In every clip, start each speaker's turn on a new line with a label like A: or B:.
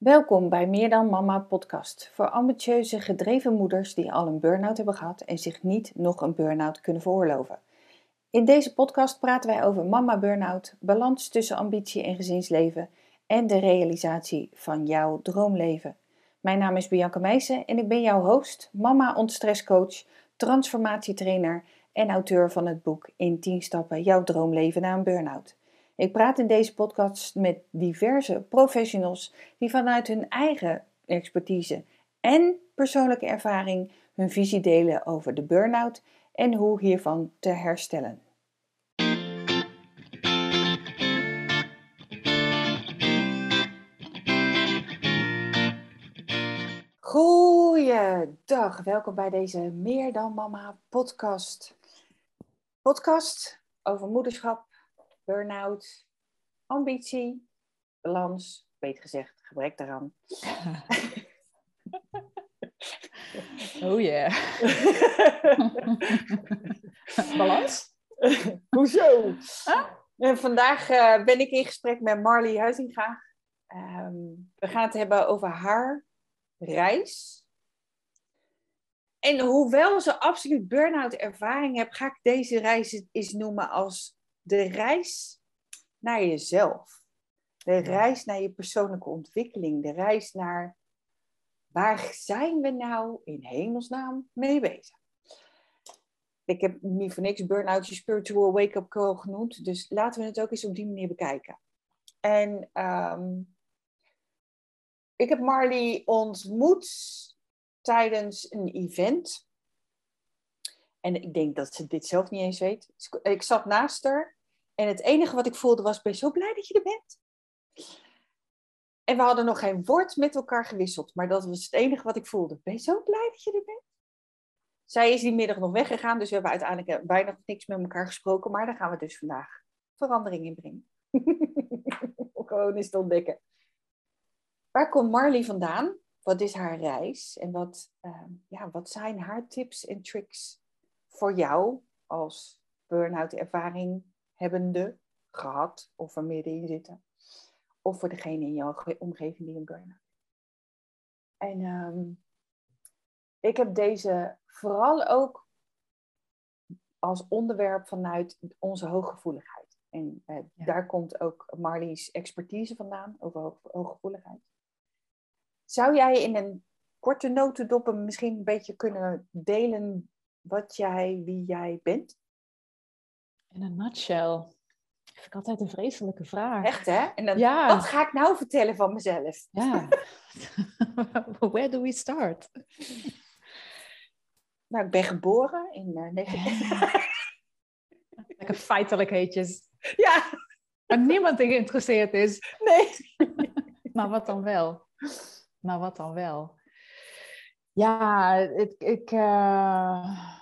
A: Welkom bij Meer dan Mama podcast voor ambitieuze, gedreven moeders die al een burn-out hebben gehad en zich niet nog een burn-out kunnen veroorloven. In deze podcast praten wij over mama burn-out, balans tussen ambitie en gezinsleven en de realisatie van jouw droomleven. Mijn naam is Bianca Meijsen en ik ben jouw host, mama ontstresscoach, transformatietrainer en auteur van het boek In 10 stappen jouw droomleven na een burn-out. Ik praat in deze podcast met diverse professionals die vanuit hun eigen expertise en persoonlijke ervaring hun visie delen over de burn-out en hoe hiervan te herstellen. Goeiedag, welkom bij deze Meer dan Mama podcast. Podcast over moederschap, burn-out, ambitie, balans, beter gezegd, gebrek daaraan.
B: oh yeah. balans?
A: Hoezo? En vandaag uh, ben ik in gesprek met Marley Huizinga. Um, we gaan het hebben over haar reis. En hoewel ze absoluut burn-out ervaring heeft, ga ik deze reis eens noemen als de reis naar jezelf. De reis naar je persoonlijke ontwikkeling. De reis naar waar zijn we nou in hemelsnaam mee bezig. Ik heb niet voor niks burn-out je spiritual wake-up call genoemd. Dus laten we het ook eens op die manier bekijken. En um, ik heb Marley ontmoet tijdens een event. En ik denk dat ze dit zelf niet eens weet. Ik zat naast haar en het enige wat ik voelde was: Ben je zo blij dat je er bent? En we hadden nog geen woord met elkaar gewisseld, maar dat was het enige wat ik voelde. Ben je zo blij dat je er bent? Zij is die middag nog weggegaan, dus we hebben uiteindelijk bijna niks met elkaar gesproken. Maar daar gaan we dus vandaag verandering in brengen. Gewoon eens te ontdekken. Waar komt Marley vandaan? Wat is haar reis? En wat, uh, ja, wat zijn haar tips en tricks voor jou als burn-out ervaring hebbende gehad of er middenin zitten? Of voor degene in jouw omgeving die een burn-out En um, ik heb deze vooral ook als onderwerp vanuit onze hooggevoeligheid. En ja. daar komt ook Marley's expertise vandaan over hoog, hooggevoeligheid. Zou jij in een korte notendoppen misschien een beetje kunnen delen wat jij, wie jij bent?
B: In een nutshell. Vind ik altijd een vreselijke vraag.
A: Echt hè? En dan, ja. wat ga ik nou vertellen van mezelf?
B: Ja. Where do we start?
A: Nou, ik ben geboren in uh,
B: Lekker feitelijkheidjes.
A: Ja.
B: Waar niemand in geïnteresseerd is.
A: Nee.
B: maar wat dan wel? Maar wat dan wel? Ja, ik. ik uh...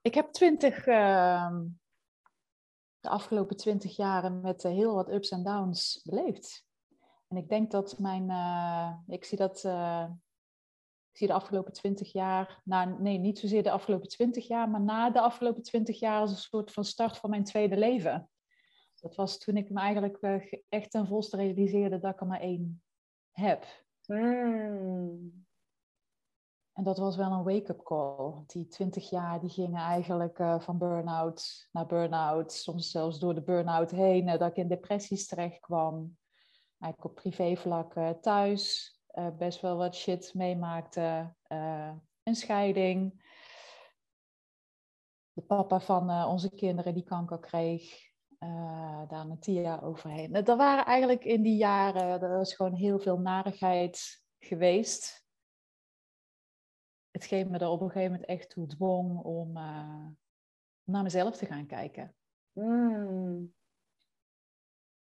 B: Ik heb twintig, uh, de afgelopen twintig jaren met uh, heel wat ups en downs beleefd. En ik denk dat mijn, uh, ik zie dat, zie de afgelopen twintig jaar, nou, nee, niet zozeer de afgelopen twintig jaar, maar na de afgelopen twintig jaar als een soort van start van mijn tweede leven. Dat was toen ik me eigenlijk echt ten volste realiseerde dat ik er maar één heb.
A: Hmm.
B: En dat was wel een wake-up call. Die twintig jaar die gingen eigenlijk uh, van burn-out naar burn-out. Soms zelfs door de burn-out heen. Uh, dat ik in depressies terecht kwam. Eigenlijk op privévlak uh, thuis. best wel wat shit meemaakte. een scheiding. De papa van onze kinderen die kanker kreeg. Uh, daar een tien jaar overheen. Er waren eigenlijk in die jaren, er was gewoon heel veel narigheid geweest. Hetgeen me er op een gegeven moment echt toe dwong om uh, naar mezelf te gaan kijken.
A: Mm.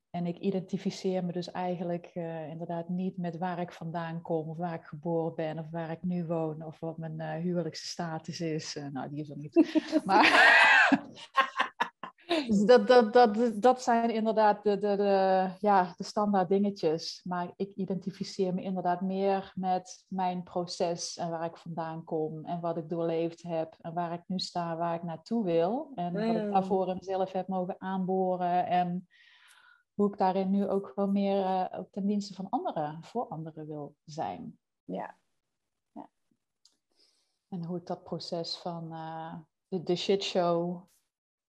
B: En ik identificeer me dus eigenlijk uh, inderdaad niet met waar ik vandaan kom, of waar ik geboren ben, of waar ik nu woon, of wat mijn uh, huwelijkse status is. Uh, nou, die is er niet. maar dus dat, dat, dat, dat zijn inderdaad de, de, de, ja, de standaard dingetjes. Maar ik identificeer me inderdaad meer met mijn proces en waar ik vandaan kom en wat ik doorleefd heb en waar ik nu sta, waar ik naartoe wil. En wat ik daarvoor in mezelf heb mogen aanboren en hoe ik daarin nu ook wel meer uh, ten dienste van anderen, voor anderen wil zijn.
A: Ja. ja.
B: En hoe ik dat proces van uh, de, de shitshow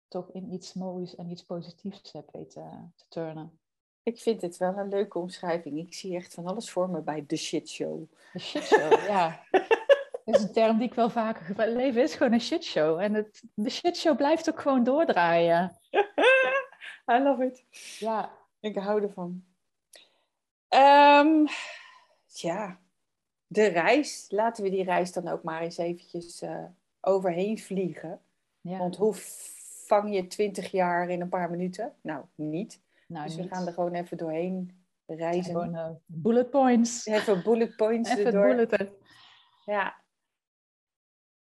B: toch in iets moois en iets positiefs heb weten te turnen.
A: Ik vind het wel een leuke omschrijving. Ik zie echt van alles voor me bij de shitshow.
B: De shitshow, ja. Dat is een term die ik wel vaker gebruik. Leven is gewoon een shitshow. En het, de shitshow blijft ook gewoon doordraaien.
A: I love it.
B: Ja.
A: Ik hou ervan. Um, ja, de reis. Laten we die reis dan ook maar eens eventjes uh, overheen vliegen. Ja. Want hoe vang je twintig jaar in een paar minuten? Nou, niet. Nou, dus we gaan er gewoon even doorheen reizen.
B: Gewoon uh, bullet points.
A: Even bullet points
B: even erdoor. Bulleten.
A: Ja.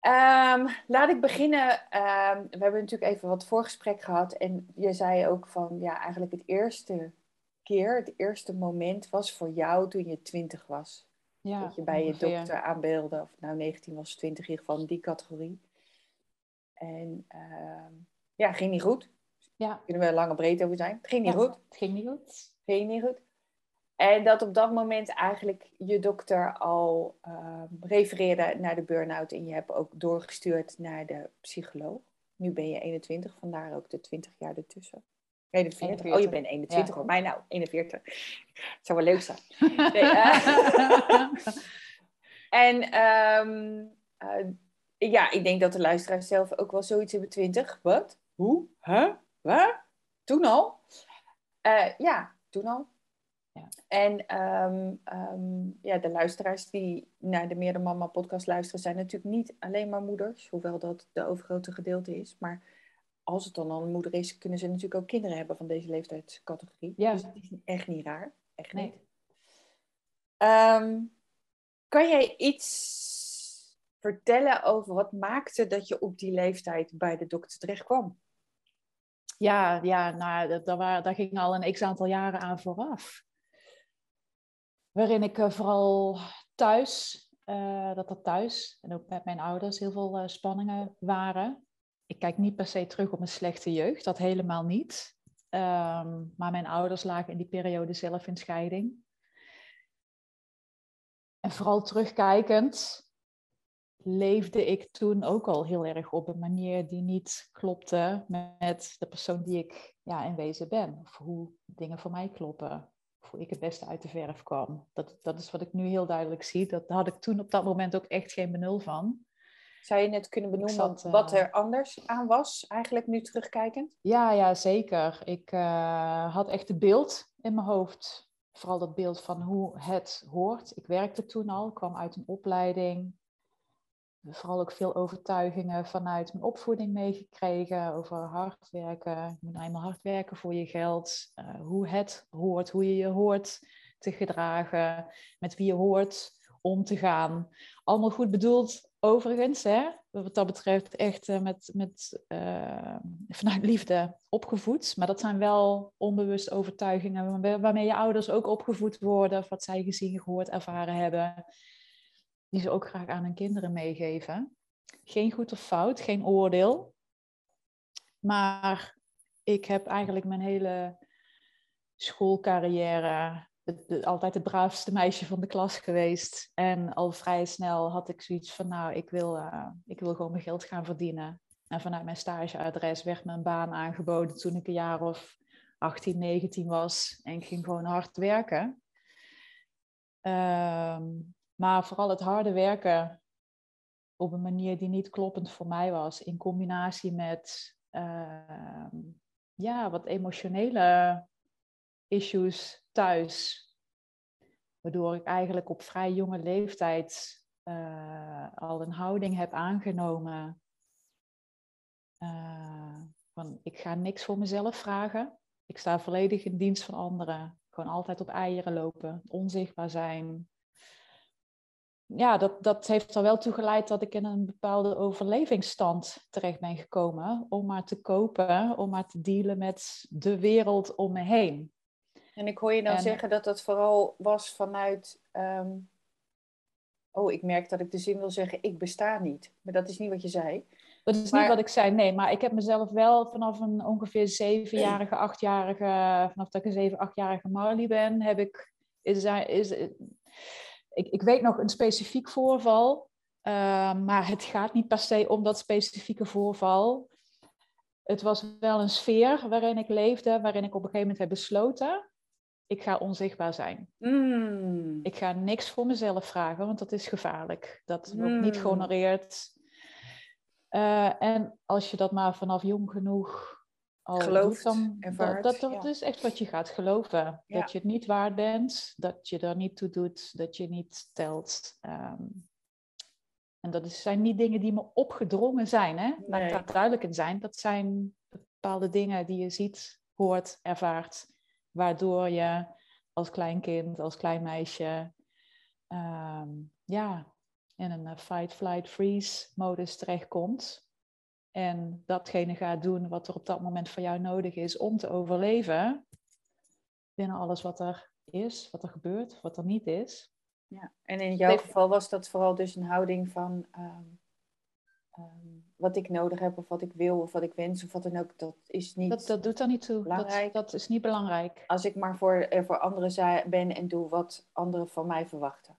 A: Um, laat ik beginnen. Um, we hebben natuurlijk even wat voorgesprek gehad. En je zei ook van, ja, eigenlijk het eerste keer, het eerste moment was voor jou toen je twintig was. Ja, dat je bij ongeveer. je dokter aanbeelde, of nou 19 was, 20 in ieder geval in die categorie. En um, ja, ging niet goed. Ja. kunnen we lang en breed over zijn. Het ging niet goed.
B: Het ging niet goed.
A: Ging niet goed. En dat op dat moment eigenlijk je dokter al uh, refereerde naar de burn-out en je hebt ook doorgestuurd naar de psycholoog. Nu ben je 21, vandaar ook de 20 jaar ertussen. 41. Oh, je bent 21 hoor. Mij nou, 41. Het zou wel leuk zijn. Nee, uh... en um, uh, ja, ik denk dat de luisteraars zelf ook wel zoiets hebben. 20. Wat? Hoe? Huh? Waar? Toen al? Uh, ja, toen al. Ja. En um, um, ja, de luisteraars die naar de Meerdere Mama podcast luisteren, zijn natuurlijk niet alleen maar moeders, hoewel dat de overgrote gedeelte is. Maar als het dan al een moeder is, kunnen ze natuurlijk ook kinderen hebben van deze leeftijdscategorie. Ja. Dus het is echt niet raar. Echt niet. Um, kan jij iets vertellen over wat maakte dat je op die leeftijd bij de dokter terecht kwam?
B: Ja, ja nou, daar, waar, daar ging al een x aantal jaren aan vooraf. Waarin ik uh, vooral thuis, uh, dat er thuis en ook met mijn ouders heel veel uh, spanningen waren. Ik kijk niet per se terug op een slechte jeugd, dat helemaal niet. Um, maar mijn ouders lagen in die periode zelf in scheiding. En vooral terugkijkend leefde ik toen ook al heel erg op een manier die niet klopte met de persoon die ik ja, in wezen ben. Of hoe dingen voor mij kloppen. Of hoe ik het beste uit de verf kwam. Dat, dat is wat ik nu heel duidelijk zie. Dat had ik toen op dat moment ook echt geen benul van.
A: Zou je net kunnen benoemen wat eh, er anders aan was, eigenlijk nu terugkijkend?
B: Ja, ja zeker. Ik uh, had echt een beeld in mijn hoofd. Vooral dat beeld van hoe het hoort. Ik werkte toen al, kwam uit een opleiding vooral ook veel overtuigingen vanuit mijn opvoeding meegekregen over hard werken. Je moet nou eenmaal hard werken voor je geld. Uh, hoe het hoort, hoe je je hoort te gedragen. Met wie je hoort om te gaan. Allemaal goed bedoeld overigens. Hè? Wat dat betreft echt uh, met, met, uh, vanuit liefde opgevoed. Maar dat zijn wel onbewuste overtuigingen waarmee je ouders ook opgevoed worden. Of wat zij gezien, gehoord, ervaren hebben die ze ook graag aan hun kinderen meegeven. Geen goed of fout, geen oordeel. Maar ik heb eigenlijk mijn hele schoolcarrière altijd het braafste meisje van de klas geweest. En al vrij snel had ik zoiets van, nou, ik wil, uh, ik wil gewoon mijn geld gaan verdienen. En vanuit mijn stageadres werd me een baan aangeboden toen ik een jaar of 18, 19 was. En ik ging gewoon hard werken. Um, maar vooral het harde werken op een manier die niet kloppend voor mij was, in combinatie met uh, ja, wat emotionele issues thuis. Waardoor ik eigenlijk op vrij jonge leeftijd uh, al een houding heb aangenomen. Uh, van ik ga niks voor mezelf vragen. Ik sta volledig in dienst van anderen. Gewoon altijd op eieren lopen, onzichtbaar zijn, ja, dat, dat heeft er wel toe geleid dat ik in een bepaalde overlevingsstand terecht ben gekomen. Om maar te kopen, om maar te dealen met de wereld om me heen.
A: En ik hoor je dan zeggen dat dat vooral was vanuit. Um... Oh, ik merk dat ik de zin wil zeggen: ik besta niet. Maar dat is niet wat je zei.
B: Dat is niet wat ik zei, nee. Maar ik heb mezelf wel vanaf een ongeveer zevenjarige, achtjarige... Vanaf dat ik een zeven, achtjarige Marley ben, heb ik... Is, is, ik, ik weet nog een specifiek voorval. Uh, maar het gaat niet per se om dat specifieke voorval. Het was wel een sfeer waarin ik leefde, waarin ik op een gegeven moment heb besloten ik ga onzichtbaar zijn.
A: Mm.
B: Ik ga niks voor mezelf vragen, want dat is gevaarlijk. Dat wordt niet mm. gehonoreerd. Uh, en als je dat maar vanaf jong genoeg al
A: Gelooft,
B: doet, dan
A: ervaart,
B: dat, dat, is echt wat je gaat geloven. Dat je het niet waard bent, dat je er niet toe doet, dat je niet telt. Um, en dat zijn niet dingen die me opgedrongen zijn. Hè? Laat ik daar duidelijk in zijn. Dat zijn bepaalde dingen die je ziet, hoort, ervaart waardoor je als klein kind, als klein meisje, ehm, ja, in een eh, fight, flight, freeze modus terechtkomt. En datgene gaat doen wat er op dat moment voor jou nodig is om te overleven. Binnen alles wat er is, wat er gebeurt, wat er niet is.
A: Ja, en in jouw geval was dat vooral dus een houding van ehm, ehm, wat ik nodig heb of wat ik wil of wat ik wens of wat dan ook, dat is niet
B: Dat, dat doet er niet toe.
A: Belangrijk.
B: Dat, dat is niet belangrijk.
A: Als ik maar voor, er voor anderen ben en doe wat anderen van mij verwachten.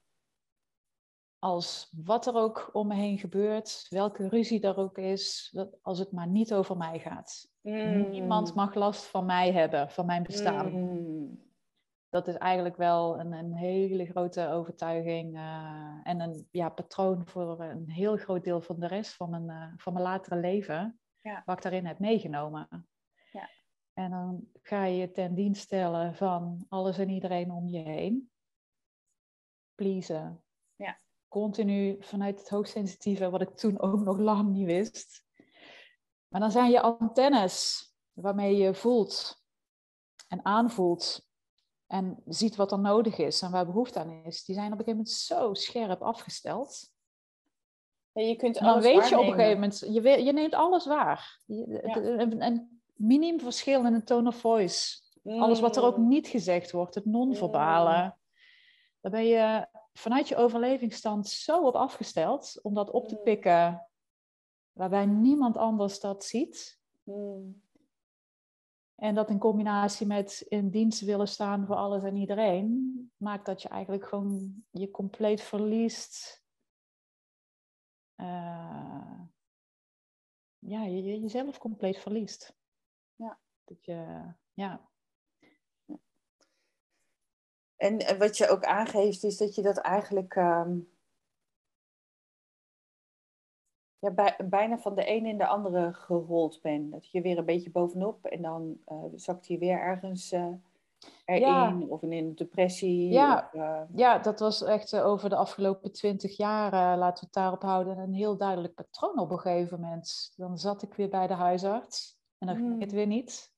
B: Als wat er ook om me heen gebeurt, welke ruzie er ook is, dat, als het maar niet over mij gaat.
A: Mm.
B: Niemand mag last van mij hebben, van mijn bestaan.
A: Mm
B: dat is eigenlijk wel een, een hele grote overtuiging uh, en een ja, patroon voor een heel groot deel van de rest van mijn, uh, van mijn latere leven,
A: ja.
B: wat ik daarin heb meegenomen.
A: Ja.
B: En dan ga je je ten dienst stellen van alles en iedereen om je heen. Pleasen.
A: Ja.
B: Continu vanuit het hoogsensitieve, wat ik toen ook nog lang niet wist. Maar dan zijn je antennes waarmee je voelt en aanvoelt en ziet wat er nodig is en waar behoefte aan is, die zijn op een gegeven moment zo scherp afgesteld.
A: Ja, je kunt
B: en dan weet je op een gegeven moment, je, je neemt alles waar. een, een minim verschil in de tone of voice. Alles wat er ook mm. niet gezegd wordt, het non-verbale. Mm. Daar ben je vanuit je overlevingsstand zo op afgesteld om dat op te mm. pikken waarbij niemand anders dat ziet. En dat in combinatie met in dienst willen staan voor alles en iedereen, maakt dat je eigenlijk gewoon je compleet verliest. Uh, ja, je, je, jezelf compleet verliest.
A: Ja.
B: Dat je, ja.
A: En wat je ook aangeeft is dat je dat eigenlijk um, ja, bij, bijna van de een in de andere gerold ben. Dat je weer een beetje bovenop en dan uh, zakt je weer ergens uh, erin of in een depressie.
B: Ja,
A: of, uh...
B: ja dat was echt over de afgelopen twintig jaar, laten we het daarop houden, een heel duidelijk patroon op een gegeven moment. Dan zat ik weer bij de huisarts en dan ging het hmm. weer niet.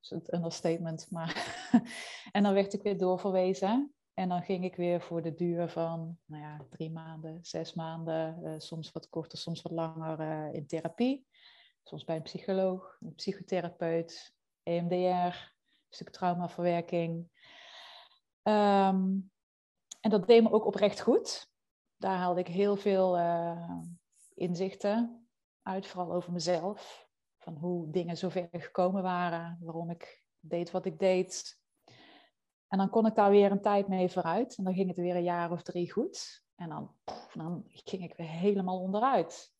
B: Is een understatement, maar... en dan werd ik weer doorverwezen. En dan ging ik weer voor de duur van nou ja, drie maanden, zes maanden, uh, soms wat korter, soms wat langer uh, in therapie. Soms bij een psycholoog, een psychotherapeut, EMDR, een stuk traumaverwerking. Um, en dat deed me ook oprecht goed. Daar haalde ik heel veel uh, inzichten uit, vooral over mezelf. Van hoe dingen zover gekomen waren, waarom ik deed wat ik deed, en dan kon ik daar weer een tijd mee vooruit. En dan ging het weer een jaar of drie goed. En dan, dan ging ik weer helemaal onderuit.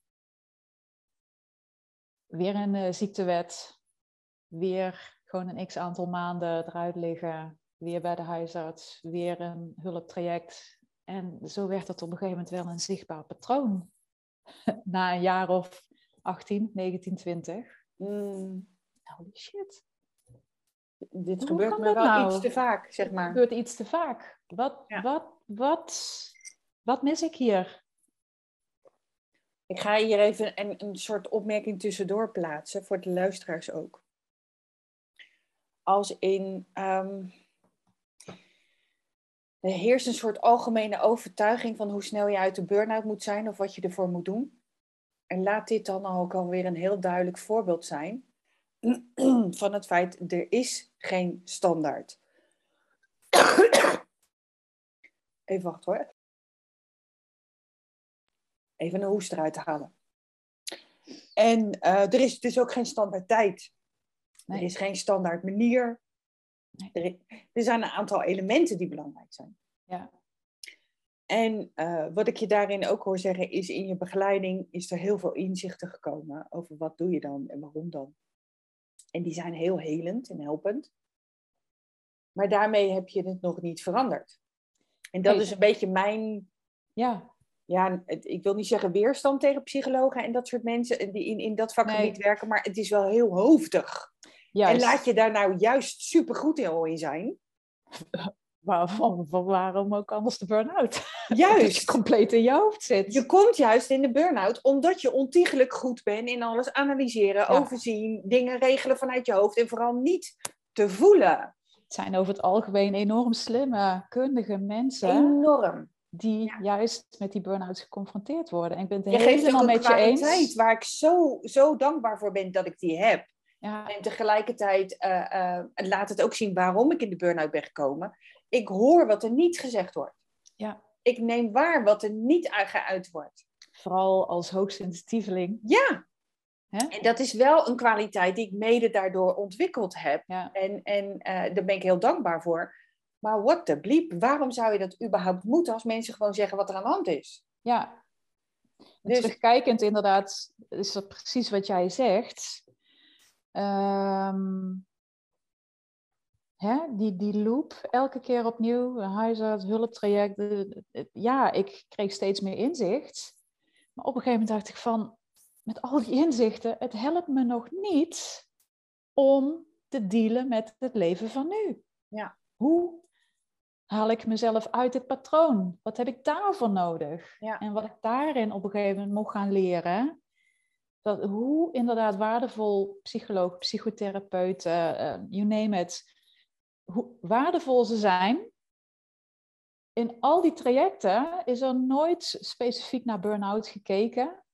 B: Weer een uh, ziektewet. Weer gewoon een x aantal maanden eruit liggen. Weer bij de huisarts. Weer een hulptraject. En zo werd het op een gegeven moment wel een zichtbaar patroon. Na een jaar of 18, 19, 20.
A: Mm.
B: Holy shit
A: dit gebeurt me wel nou? iets te vaak, zeg maar.
B: Het gebeurt iets te vaak. Wat, wat, wat, wat mis ik hier?
A: Ik ga hier even een, een soort opmerking tussendoor plaatsen, voor de luisteraars ook. Als in, um, er heerst een soort algemene overtuiging van hoe snel je uit de burn-out moet zijn of wat je ervoor moet doen. En laat dit dan ook alweer een heel duidelijk voorbeeld zijn van het feit, er is geen standaard. Even wachten hoor. Even een hoest eruit halen. En uh, er is dus ook geen standaard tijd.
B: Nee.
A: Er is geen standaard manier.
B: Nee.
A: Er, er zijn een aantal elementen die belangrijk zijn.
B: Ja.
A: En eh, wat ik je daarin ook hoor zeggen is, in je begeleiding is er heel veel inzichten gekomen over wat doe je dan en waarom dan. En die zijn heel helend en helpend. Maar daarmee heb je het nog niet veranderd. En dat is een beetje mijn,
B: Ja,
A: ja, het- ik wil niet zeggen weerstand tegen psychologen en dat soort mensen die in, in dat vakgebied
B: Nee.
A: werken, maar het is wel heel hoofdig.
B: juist.
A: En laat je daar nou juist supergoed in zijn.
B: Waarom, waarom ook anders de burn-out? Dat je
A: Juist.
B: compleet in je hoofd zit.
A: Je komt juist in de burn-out omdat je ontiegelijk goed bent in alles analyseren, overzien, dingen regelen vanuit je hoofd en vooral niet te voelen.
B: Het zijn over het algemeen enorm slimme, kundige mensen
A: Enorm.
B: die
A: Ja.
B: juist met die burn-out geconfronteerd worden. En ik ben het
A: Je geeft
B: helemaal met je eens.
A: waar ik zo, zo dankbaar voor ben dat ik die heb.
B: Ja,
A: En tegelijkertijd eh, eh, laat het ook zien waarom ik in de burn-out ben gekomen. Ik hoor wat er niet gezegd wordt.
B: Ja.
A: Ik neem waar wat er niet uit- geuit wordt.
B: vooral als hoogsensitieveling.
A: Ja. En dat is wel een kwaliteit die ik mede daardoor ontwikkeld heb.
B: Ja.
A: En, en eh, daar ben ik heel dankbaar voor. Maar what the bleep, waarom zou je dat überhaupt moeten als mensen gewoon zeggen wat er aan de hand is?
B: Ja.
A: Dus-
B: Terugkijkend inderdaad, is dat precies wat jij zegt. Ehm, hè, die, die loop, elke keer opnieuw, huisarts, hulptraject. Ja, ik kreeg steeds meer inzicht. Maar op een gegeven moment dacht ik van, met al die inzichten, het helpt me nog niet om te dealen met het leven van nu.
A: Ja.
B: Hoe haal ik mezelf uit het patroon? Wat heb ik daarvoor nodig?
A: Ja.
B: En wat ik daarin op een gegeven moment mocht gaan leren, dat hoe inderdaad waardevol psycholoog, psychotherapeuten, eh, you name it, hoe waardevol ze zijn. In al die trajecten is er nooit specifiek naar burn-out gekeken.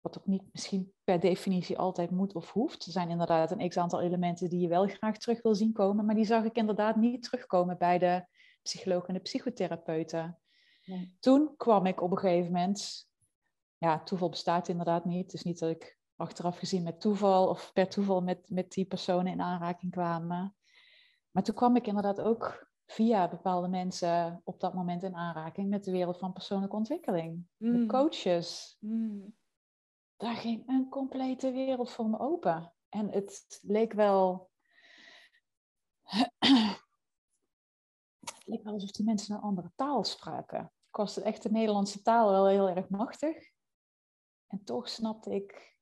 B: Wat ook niet misschien per definitie altijd moet of hoeft. Er zijn inderdaad een x-aantal elementen die je wel graag terug wil zien komen. Maar die zag ik inderdaad niet terugkomen bij de psychologen en de psychotherapeuten.
A: Nee.
B: Toen kwam ik op een gegeven moment... Ja, toeval bestaat inderdaad niet. Het is niet dat ik achteraf gezien met toeval... of per toeval met, met die personen in aanraking kwamen. Maar toen kwam ik inderdaad ook via bepaalde mensen op dat moment in aanraking met de wereld van persoonlijke ontwikkeling. De
A: Mm.
B: coaches,
A: Mm.
B: daar ging een complete wereld voor me open. En het leek wel. het leek wel alsof die mensen een andere taal spraken. Ik was echt de Nederlandse taal wel heel erg machtig. En toch snapte ik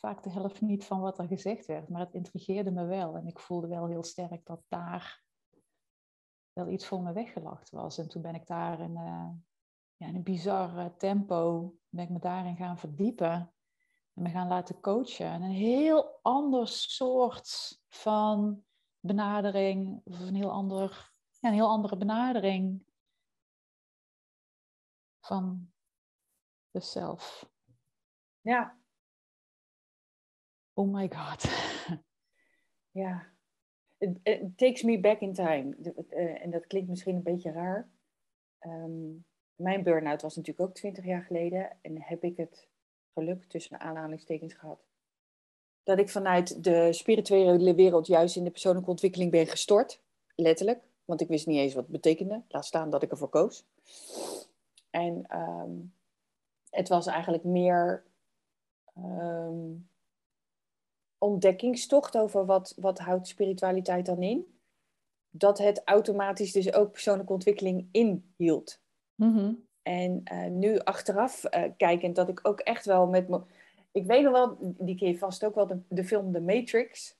B: vaak de helft niet van wat er gezegd werd. Maar het intrigeerde me wel. En ik voelde wel heel sterk dat daar wel iets voor me weggelacht was. En toen ben ik daar in, eh, ja, in een bizar eh, tempo ben ik me daarin gaan verdiepen. En me gaan laten coachen. En een heel ander soort van benadering. Of een heel, ander, ja, een heel andere benadering van de zelf.
A: Ja,
B: Oh my god.
A: ja. It, takes me back in time. Eh, en dat klinkt misschien een beetje raar. Ehm, mijn burn-out was natuurlijk ook twintig jaar geleden. En heb ik het geluk tussen aanhalingstekens gehad. Dat ik vanuit de spirituele wereld juist in de persoonlijke ontwikkeling ben gestort. Letterlijk. Want ik wist niet eens wat het betekende. Laat staan dat ik ervoor koos. En ehm, het was eigenlijk meer ehm, ontdekkingstocht over wat, wat houdt spiritualiteit dan in. Dat het automatisch dus ook persoonlijke ontwikkeling inhield.
B: Mhm.
A: En eh, nu achteraf eh, kijkend dat ik ook echt wel met me... Ik weet nog wel, die je vast ook wel, de, de film The Matrix.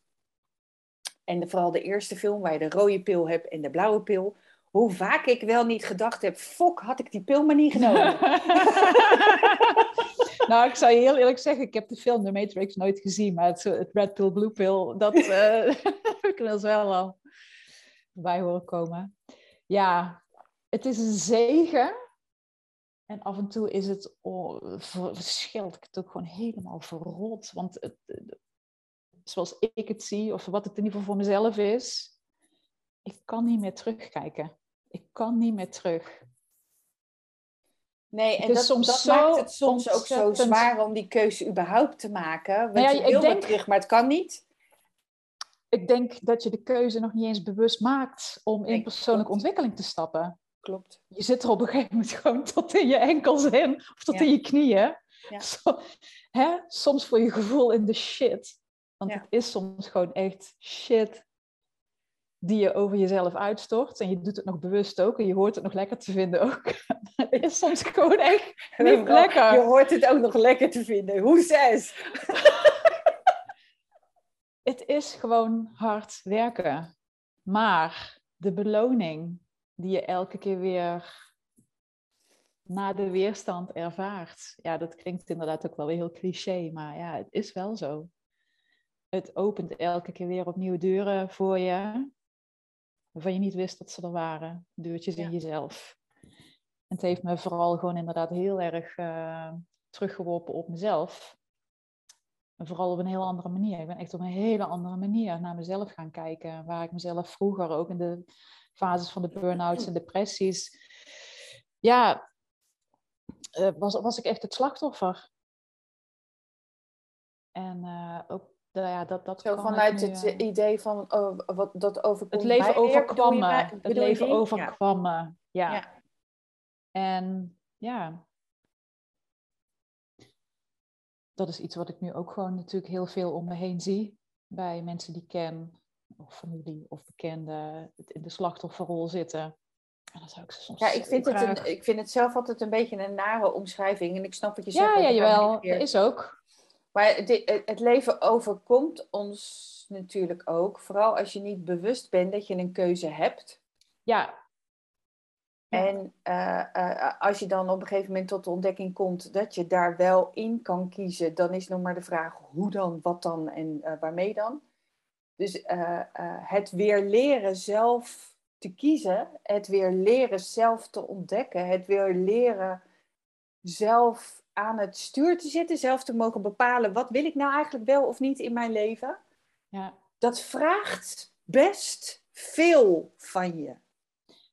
A: En de, vooral de eerste film waar je de rode pil hebt en de blauwe pil. Hoe vaak ik wel niet gedacht heb, fok, had ik die pil maar niet genomen.
B: nou, ik zou je heel eerlijk zeggen, ik heb de film The Matrix nooit gezien, maar het, het Red Pill, Blue Pill, dat eh, heb ik wel eens wel al bij horen komen. Ja, het is een zegen. En af en toe is het, oh, ver- verschilt ik het ook gewoon helemaal verrot. Want het, het- zoals ik het zie, of wat het in ieder geval voor mezelf is, ik kan niet meer terugkijken. Ik kan niet meer terug.
A: Nee, en dat,
B: soms
A: dat
B: zo
A: maakt het soms ook zo zwaar om die keuze überhaupt te maken. Want
B: Nou ja,
A: je wil
B: denk-
A: terug, maar het kan niet.
B: Ik denk dat je de keuze nog niet eens bewust maakt om in persoonlijke
A: klopt.
B: ontwikkeling te stappen.
A: Klopt.
B: Je zit er op een gegeven moment gewoon tot in je enkels in, of tot
A: Ja.
B: in je knieën.
A: Ja.
B: Zo, hè? Soms voor je gevoel in de shit. Want het is soms gewoon echt shit die je over jezelf uitstort. En je doet het nog bewust ook. En je hoort het nog lekker te vinden ook. het is soms gewoon echt niet lekker.
A: Je hoort het ook nog lekker te vinden. Hoe zes?
B: Het is gewoon hard werken. Maar de beloning die je elke keer weer na de weerstand ervaart. Ja, dat klinkt inderdaad ook wel weer heel cliché, maar ja, het is wel zo. Het opent elke keer weer opnieuw deuren voor je, waarvan je niet wist dat ze er waren. Deurtjes
A: Ja.
B: in jezelf. En het heeft me vooral gewoon inderdaad heel erg eh, teruggeworpen op mezelf. En vooral op een heel andere manier. Ik ben echt op een hele andere manier naar mezelf gaan kijken. Waar ik mezelf vroeger ook in de fases van de burn-outs en depressies. Ja, eh, was, was ik echt het slachtoffer. En eh, ook nou ja, dat, dat
A: Zo vanuit
B: nu,
A: het idee van oh, wat dat overkomt
B: het leven overkwam me. Het
A: bedoel
B: leven?
A: Ja.
B: overkwam me. Ja.
A: Ja.
B: En ja. Dat is iets wat ik nu ook gewoon natuurlijk heel veel om me heen zie. Bij mensen die ik ken, of familie of bekenden, in de slachtofferrol zitten. En zou ik soms
A: Ja, ik vind, het een, ik vind het zelf altijd een beetje een nare omschrijving. En ik snap wat je zegt.
B: Ja, ja, jawel. Dat is ook.
A: Maar het, het leven overkomt ons natuurlijk ook. Vooral als je niet bewust bent dat je een keuze hebt.
B: Ja.
A: En eh, eh, als je dan op een gegeven moment tot de ontdekking komt dat je daar wel in kan kiezen, dan is nog maar de vraag hoe dan, wat dan en eh, waarmee dan. Dus het weer leren zelf te kiezen, het weer leren zelf te ontdekken, het weer leren zelf aan het stuur te zitten, zelf te mogen bepalen wat wil ik nou eigenlijk wel of niet in mijn leven.
B: Ja.
A: Dat vraagt best veel van je.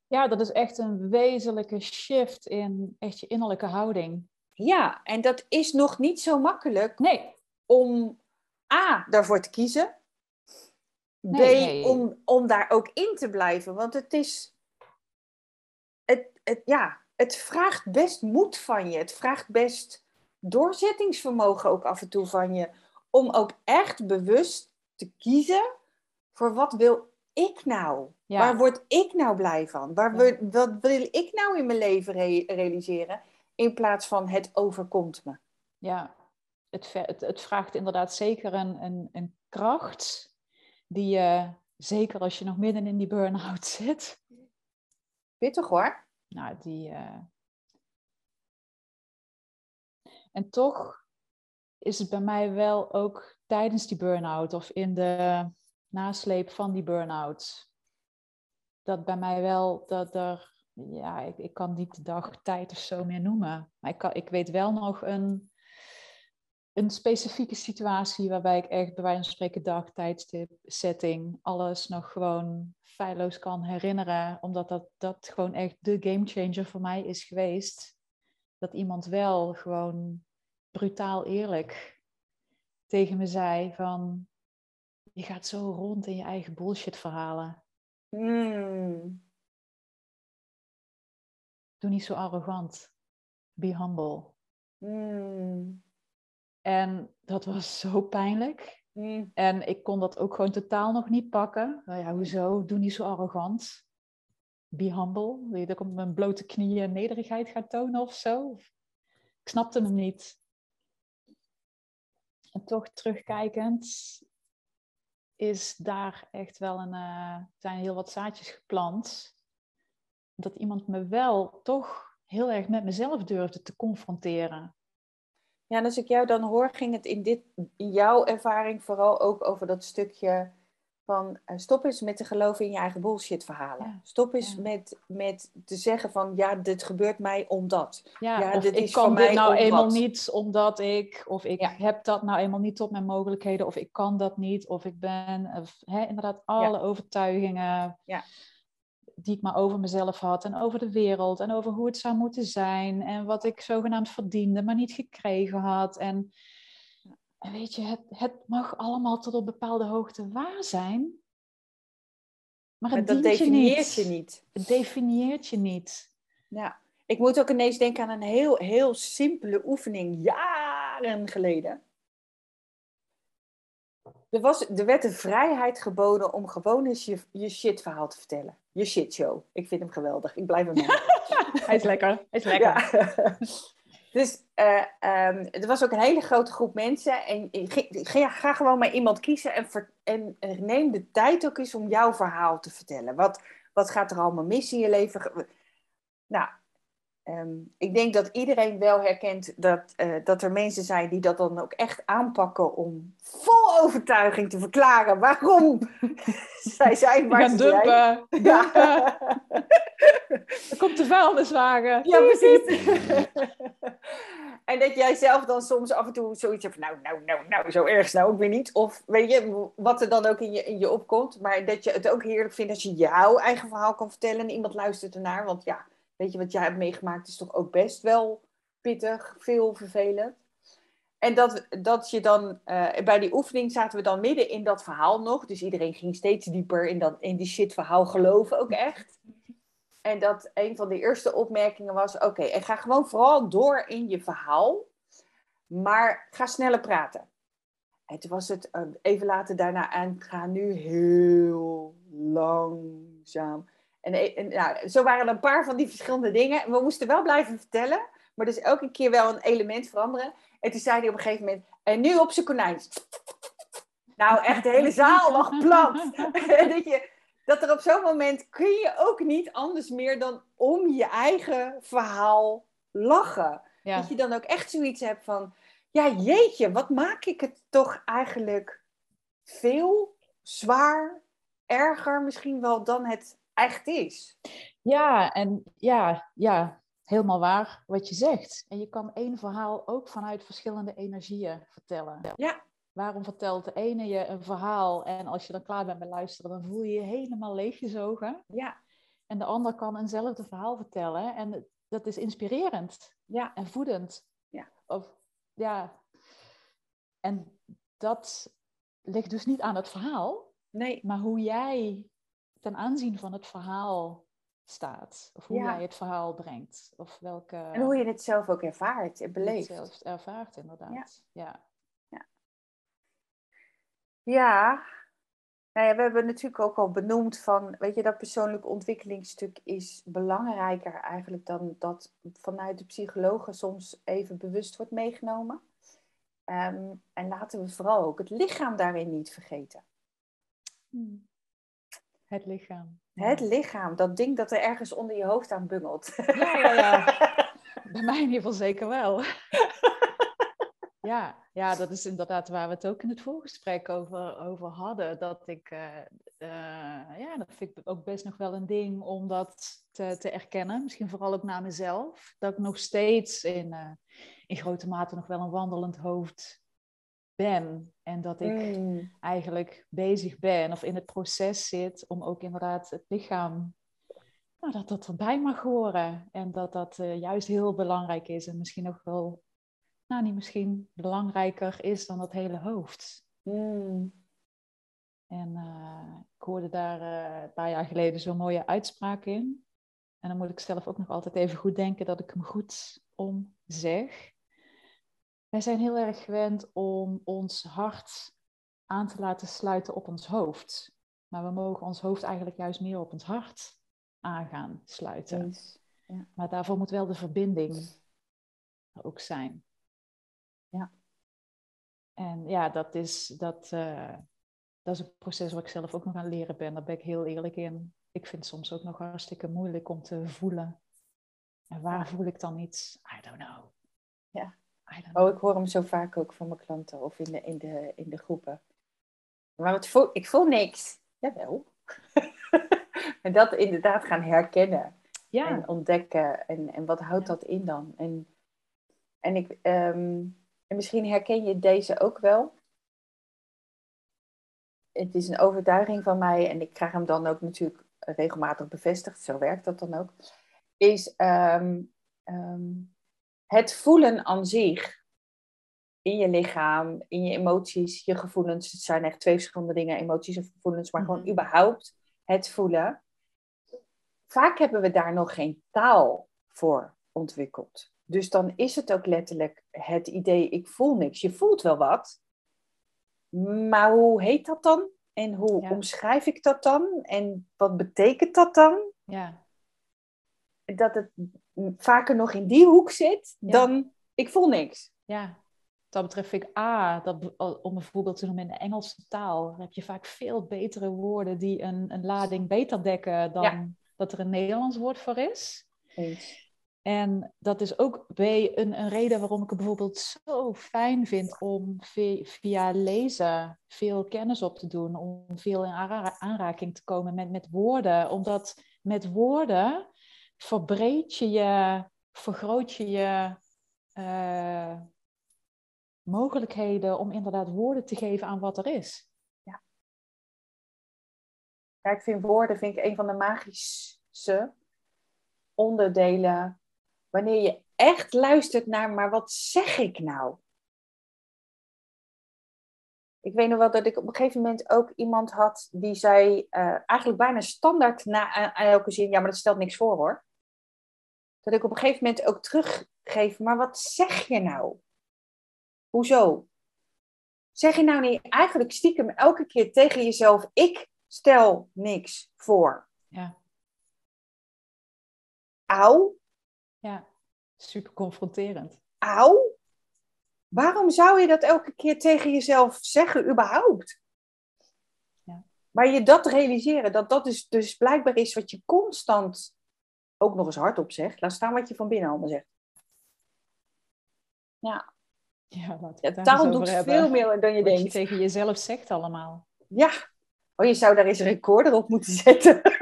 B: ja, dat is echt een wezenlijke shift in echt je innerlijke houding.
A: Ja, en dat is nog niet zo makkelijk
B: Nee,
A: om A, daarvoor te kiezen. B,
B: Nee.
A: Om, om daar ook in te blijven. Want het is. Het, het, ja, het vraagt best moed van je. Het vraagt best doorzettingsvermogen ook af en toe van je. Om ook echt bewust te kiezen voor wat wil ik nou?
B: Ja.
A: Waar word ik nou blij van? Waar
B: Ja.
A: wat wil ik nou in mijn leven re- realiseren? In plaats van het overkomt me.
B: Ja, het, het, het vraagt inderdaad zeker een, een, een kracht die je, zeker als je nog midden in die burn-out zit,
A: Pittig hoor.
B: Nou, die... eh, En toch is het bij mij wel ook tijdens die burn-out of in de nasleep van die burn-out, dat bij mij wel dat er, ja, ik, ik kan niet de dag, tijd of zo meer noemen, maar ik, kan, ik weet wel nog een, een specifieke situatie waarbij ik echt bij wijze van spreken dag, tijdstip, setting, alles nog gewoon feilloos kan herinneren, omdat dat, dat gewoon echt de gamechanger voor mij is geweest. Dat iemand wel gewoon brutaal eerlijk tegen me zei van, je gaat zo rond in je eigen bullshit verhalen.
A: Hmm.
B: Doe niet zo arrogant. Be humble.
A: Hmm.
B: En dat was zo pijnlijk.
A: Hmm.
B: En ik kon dat ook gewoon totaal nog niet pakken. Nou ja, hoezo? Doe niet zo arrogant. Be humble. Wil je dat ik op mijn blote knieën nederigheid ga tonen of zo? Ik snapte hem niet. En toch terugkijkend is daar echt wel een, eh, zijn heel wat zaadjes geplant. Dat iemand me wel toch heel erg met mezelf durfde te confronteren.
A: Ja, en als ik jou dan hoor, ging het in, dit, in jouw ervaring vooral ook over dat stukje van eh, stop eens met te geloven in je eigen bullshit verhalen.
B: Ja,
A: Stop eens
B: ja.
A: met, met te zeggen van ja, dit gebeurt mij omdat.
B: Ja,
A: Ja, dit
B: ik
A: is
B: kan dit
A: mij
B: nou
A: omdat.
B: eenmaal niet omdat ik, of ik heb dat nou eenmaal niet tot mijn mogelijkheden, of ik kan dat niet, of ik ben, of, hè, inderdaad alle overtuigingen
A: Ja.
B: Die ik maar over mezelf had en over de wereld en over hoe het zou moeten zijn en wat ik zogenaamd verdiende, maar niet gekregen had. En, en weet je, het, het mag allemaal tot op bepaalde hoogte waar zijn, maar het
A: dat definieert je, je niet.
B: Het definieert je niet.
A: Ja, ik moet ook ineens denken aan een heel, heel simpele oefening jaren geleden. Er, was, er werd de vrijheid geboden om gewoon eens je, je shit verhaal te vertellen. Je shit show. Ik vind hem geweldig. Ik blijf hem
B: Hij is lekker. Hij is lekker. Ja.
A: dus uh, um, er was ook een hele grote groep mensen. En ga, ga gewoon maar iemand kiezen en, ver, en, en, neem de tijd ook eens om jouw verhaal te vertellen. Wat, wat gaat er allemaal mis in je leven? Nou, Ehm, ik denk dat iedereen wel herkent dat, uh, dat er mensen zijn die dat dan ook echt aanpakken om vol overtuiging te verklaren waarom zij zijn waar ze dumpen, zijn. Dumpen. Ja.
B: Er komt de vuilniswagen.
A: Ja, precies. en dat jij zelf dan soms af en toe zoiets hebt van nou, nou, nou, nou, zo erg nou ook weer niet. Of weet je, wat er dan ook in je, in je opkomt. Maar dat je het ook heerlijk vindt als je jouw eigen verhaal kan vertellen en iemand luistert ernaar. Want ja, weet je, wat jij hebt meegemaakt is toch ook best wel pittig, veel vervelend. En dat, dat je dan, uh, bij die oefening zaten we dan midden in dat verhaal nog. Dus iedereen ging steeds dieper in, dat, in die shit verhaal geloven ook echt. En dat een van de eerste opmerkingen was, oké, en ga gewoon vooral door in je verhaal. Maar ga sneller praten. En toen was het uh, even later daarna aan, ga nu heel langzaam. En, eh, en nou, zo waren er een paar van die verschillende dingen. We moesten wel blijven vertellen, maar dus elke keer wel een element veranderen. En toen zei hij op een gegeven moment, en nu op zijn konijn. Nou, echt, de hele zaal lag plat. dat, je, dat er op zo'n moment kun je ook niet anders meer dan om je eigen verhaal lachen. Dat je dan ook echt zoiets hebt van, ja jeetje, wat maak ik het toch eigenlijk veel, zwaar, erger misschien wel dan het echt is.
B: Ja, en ja, ja, helemaal waar wat je zegt. En je kan één verhaal ook vanuit verschillende energieën vertellen.
A: Ja.
B: Waarom vertelt de ene je een verhaal en als je dan klaar bent met luisteren, dan voel je je helemaal leeggezogen.
A: Ja.
B: En de ander kan eenzelfde verhaal vertellen en dat is inspirerend
A: ja.
B: en voedend.
A: Ja.
B: Of, ja. En dat ligt dus niet aan het verhaal,
A: nee.
B: maar hoe jij ten aanzien van het verhaal staat. Of hoe jij het verhaal brengt. Of welke...
A: En hoe je het zelf ook ervaart en beleeft.
B: zelf ervaart, inderdaad. Ja.
A: Ja. ja. Nou ja, we hebben natuurlijk ook al benoemd van, weet je, dat persoonlijk ontwikkelingsstuk is belangrijker eigenlijk dan dat vanuit de psychologen soms even bewust wordt meegenomen. Ehm, en laten we vooral ook het lichaam daarin niet vergeten.
B: Hmm. Het lichaam.
A: Het lichaam, dat ding dat er ergens onder je hoofd aan bungelt.
B: Ja, ja, ja. Bij mij in ieder geval zeker wel. ja, ja, dat is inderdaad waar we het ook in het voorgesprek over, over hadden. Dat ik, uh, uh, ja, dat vind ik ook best nog wel een ding om dat te, te erkennen. Misschien vooral ook naar mezelf. Dat ik nog steeds in, uh, in grote mate nog wel een wandelend hoofd ben. En dat ik mm. eigenlijk bezig ben of in het proces zit om ook inderdaad het lichaam, nou, dat dat erbij mag horen. En dat dat uh, juist heel belangrijk is en misschien ook wel, nou niet misschien, belangrijker is dan het hele hoofd.
A: Mm.
B: En uh, ik hoorde daar uh, een paar jaar geleden zo'n mooie uitspraak in. En dan moet ik zelf ook nog altijd even goed denken dat ik hem goed om zeg. Wij zijn heel erg gewend om ons hart aan te laten sluiten op ons hoofd. Maar we mogen ons hoofd eigenlijk juist meer op ons hart aan gaan sluiten. Ja. Maar daarvoor moet wel de verbinding er ook zijn.
A: Ja.
B: En ja, dat is, dat, uh, dat is een proces waar ik zelf ook nog aan leren ben. Daar ben ik heel eerlijk in. Ik vind het soms ook nog hartstikke moeilijk om te voelen. En waar voel ik dan iets? I don't know.
A: Ja. Oh, ik hoor hem zo vaak ook van mijn klanten of in de, in de, in de groepen. Maar wat voel, ik voel niks. Jawel. en dat inderdaad gaan herkennen.
B: Ja.
A: En ontdekken. En, en wat houdt dat in dan? En, en, ik, ehm, en misschien herken je deze ook wel. Het is een overtuiging van mij en ik krijg hem dan ook natuurlijk regelmatig bevestigd, zo werkt dat dan ook, is ehm, ehm, het voelen aan zich in je lichaam, in je emoties, je gevoelens. Het zijn echt twee verschillende dingen, emoties en gevoelens, maar gewoon
B: Mhm.
A: überhaupt het voelen. Vaak hebben we daar nog geen taal voor ontwikkeld. Dus dan is het ook letterlijk het idee, ik voel niks. Je voelt wel wat, maar hoe heet dat dan? En hoe
B: Ja.
A: omschrijf ik dat dan? En wat betekent dat dan?
B: Ja,
A: Dat het vaker nog in die hoek zit
B: Ja.
A: dan ik voel niks.
B: ja. Dat betreft vind ik A, dat, be- al- om een voorbeeld te noemen in de Engelse taal, heb je vaak veel betere woorden die een, een lading beter dekken dan
A: Ja.
B: dat er een Nederlands woord voor is.
A: Eens.
B: En dat is ook B, een, een reden waarom ik het bijvoorbeeld zo fijn vind om vi- via lezen veel kennis op te doen, om veel in aanra- aanraking te komen met, met woorden. Omdat met woorden verbreed je je, vergroot je je eh, mogelijkheden om inderdaad woorden te geven aan wat er is.
A: Ja, ik vind woorden vind ik een van de magische onderdelen. Wanneer je echt luistert naar, maar wat zeg ik nou? Ik weet nog wel dat ik op een gegeven moment ook iemand had die zei, eh, eigenlijk bijna standaard na aan, aan elke zin, ja, maar dat stelt niks voor hoor. Dat ik op een gegeven moment ook teruggeef, maar wat zeg je nou? Hoezo? Zeg je nou niet eigenlijk stiekem elke keer tegen jezelf, ik stel niks voor?
B: Ja,
A: Auw,
B: ja. super confronterend.
A: auw. Waarom zou je dat elke keer tegen jezelf zeggen, überhaupt?
B: Ja.
A: Maar je dat realiseren, dat dat dus, dus blijkbaar is wat je constant ook nog eens hardop zegt. Laat staan wat je van binnen allemaal zegt. Ja,
B: Ja,
A: taal
B: eens
A: doet
B: hebben.
A: veel meer dan je
B: Wat je
A: denkt.
B: tegen jezelf zegt allemaal.
A: Ja. Oh, je zou daar eens een recorder op moeten zetten.
B: Ik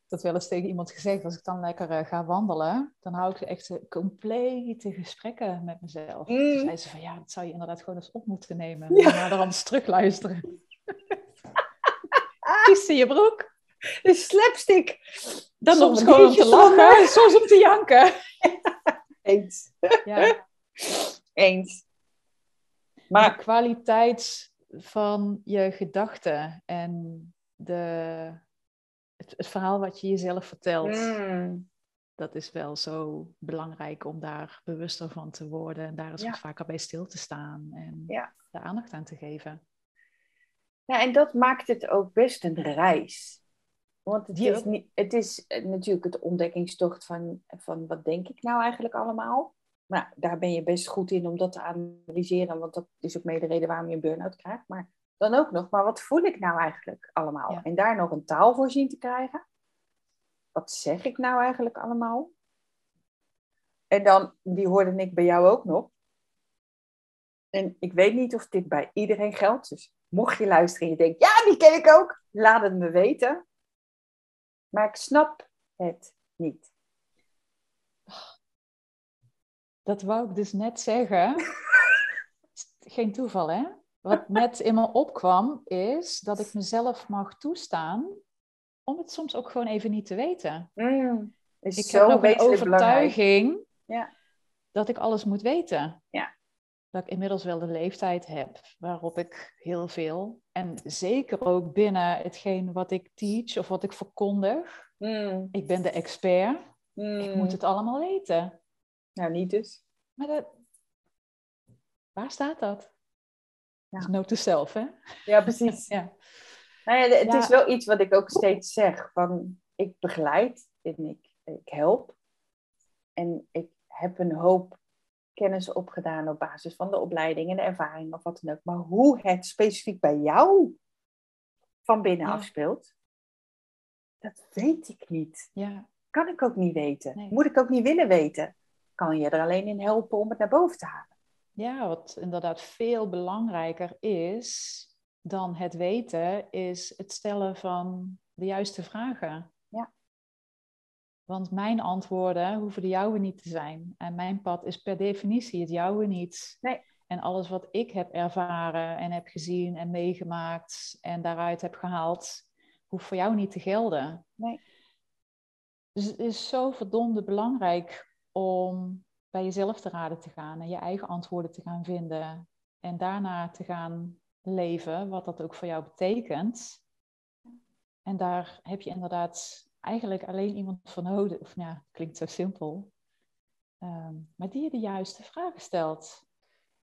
B: heb dat wel eens tegen iemand gezegd. Als ik dan lekker eh, ga wandelen, dan hou ik echt complete gesprekken met mezelf.
A: Mm.
B: Toen zei ze van, ja, dat zou je inderdaad gewoon eens op moeten nemen.
A: Ja.
B: En naar de anders terugluisteren. Kies in je broek.
A: De slapstick. Dan
B: soms
A: een
B: gewoon om te lachen, soms om te janken.
A: Eens.
B: Ja,
A: Eens.
B: de
A: Maar
B: kwaliteit van je gedachten en de, het, het verhaal wat je jezelf vertelt.
A: mm,
B: dat is wel zo belangrijk om daar bewuster van te worden en daar eens
A: Ja.
B: wat vaker bij stil te staan en
A: Ja.
B: de aandacht aan te geven.
A: Ja, en dat maakt het ook best een reis. Want het is, niet, het is eh, natuurlijk het ontdekkingstocht van, van wat denk ik nou eigenlijk allemaal. Maar daar ben je best goed in om dat te analyseren, want dat is ook mee de reden waarom je een burn-out krijgt. Maar dan ook nog, maar wat voel ik nou eigenlijk allemaal?
B: Ja.
A: En daar nog een taal voor zien te krijgen. Wat zeg ik nou eigenlijk allemaal? En dan, die hoorde ik bij jou ook nog. En ik weet niet of dit bij iedereen geldt. Dus mocht je luisteren en je denkt, ja, die ken ik ook. Laat het me weten. Maar ik snap het niet.
B: Dat wou ik dus net zeggen. Geen toeval, hè? Wat net in me opkwam, is dat ik mezelf mag toestaan om het soms ook gewoon even niet te weten.
A: Mm, is
B: Ik
A: zo
B: heb nog een overtuiging
A: Ja.
B: dat ik alles moet weten.
A: Ja.
B: Dat ik inmiddels wel de leeftijd heb waarop ik heel veel, en zeker ook binnen hetgeen wat ik teach of wat ik verkondig,
A: Mm,
B: ik ben de expert, ik
A: mm.
B: moet het allemaal weten.
A: Nou, niet dus.
B: Maar dat, waar staat dat?
A: Ja.
B: Dus note to self, hè?
A: Ja, precies.
B: Ja.
A: Nou ja, het
B: Ja.
A: is wel iets wat ik ook steeds zeg. Van, ik begeleid en ik, ik help. En ik heb een hoop kennis opgedaan op basis van de opleiding en de ervaring of wat dan ook. Maar hoe het specifiek bij jou van binnen
B: Ja.
A: afspeelt, dat weet ik niet.
B: ja,
A: Kan ik ook niet weten.
B: Nee.
A: Moet ik ook niet willen weten. Kan je er alleen in helpen om het naar boven te halen.
B: ja, wat inderdaad veel belangrijker is dan het weten, is het stellen van de juiste vragen. Want mijn antwoorden hoeven de jouwe niet te zijn. En mijn pad is per definitie het jouwe niet.
A: Nee.
B: En alles wat ik heb ervaren en heb gezien en meegemaakt en daaruit heb gehaald, hoeft voor jou niet te gelden.
A: Nee.
B: Dus het is zo verdomde belangrijk om bij jezelf te raden te gaan en je eigen antwoorden te gaan vinden. En daarna te gaan leven, wat dat ook voor jou betekent. En daar heb je inderdaad eigenlijk alleen iemand voor nodig. Of ja, klinkt zo simpel. Ehm, maar die je de juiste vragen stelt.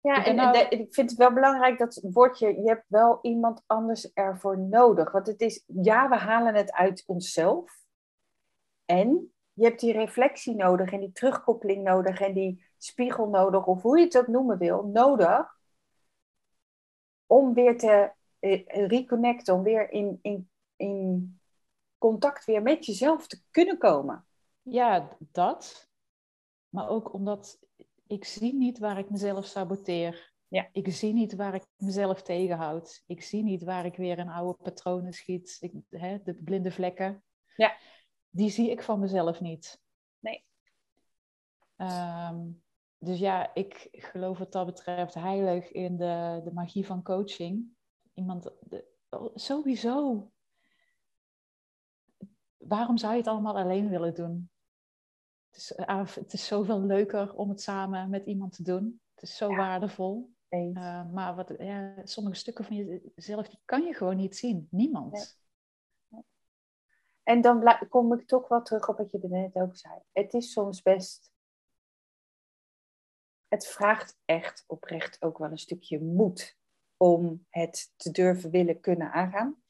A: Ja, en, nou... ik vind het wel belangrijk dat woordje, je hebt wel iemand anders ervoor nodig. Want het is, ja, we halen het uit onszelf. En je hebt die reflectie nodig en die terugkoppeling nodig en die spiegel nodig, of hoe je het ook noemen wil, nodig om weer te eh, reconnecten, om weer in, in, in contact weer met jezelf te kunnen komen.
B: Ja, dat. Maar ook omdat ik zie niet waar ik mezelf saboteer.
A: Ja.
B: Ik zie niet waar ik mezelf tegenhoud. Ik zie niet waar ik weer in oude patronen schiet. Ik, hè, de blinde vlekken.
A: Ja.
B: Die zie ik van mezelf niet.
A: Nee.
B: Ehm, dus ja, ik geloof wat dat betreft heilig in de, de magie van coaching. Iemand, de, oh, sowieso. Waarom zou je het allemaal alleen willen doen? Het is, uh, het is zoveel leuker om het samen met iemand te doen. Het is zo waardevol. Uh, maar wat, ja, sommige stukken van jezelf, die kan je gewoon niet zien. Niemand.
A: En dan kom ik toch wel terug op wat je net ook zei. Het is soms best het vraagt echt oprecht ook wel een stukje moed om het te durven willen kunnen aangaan.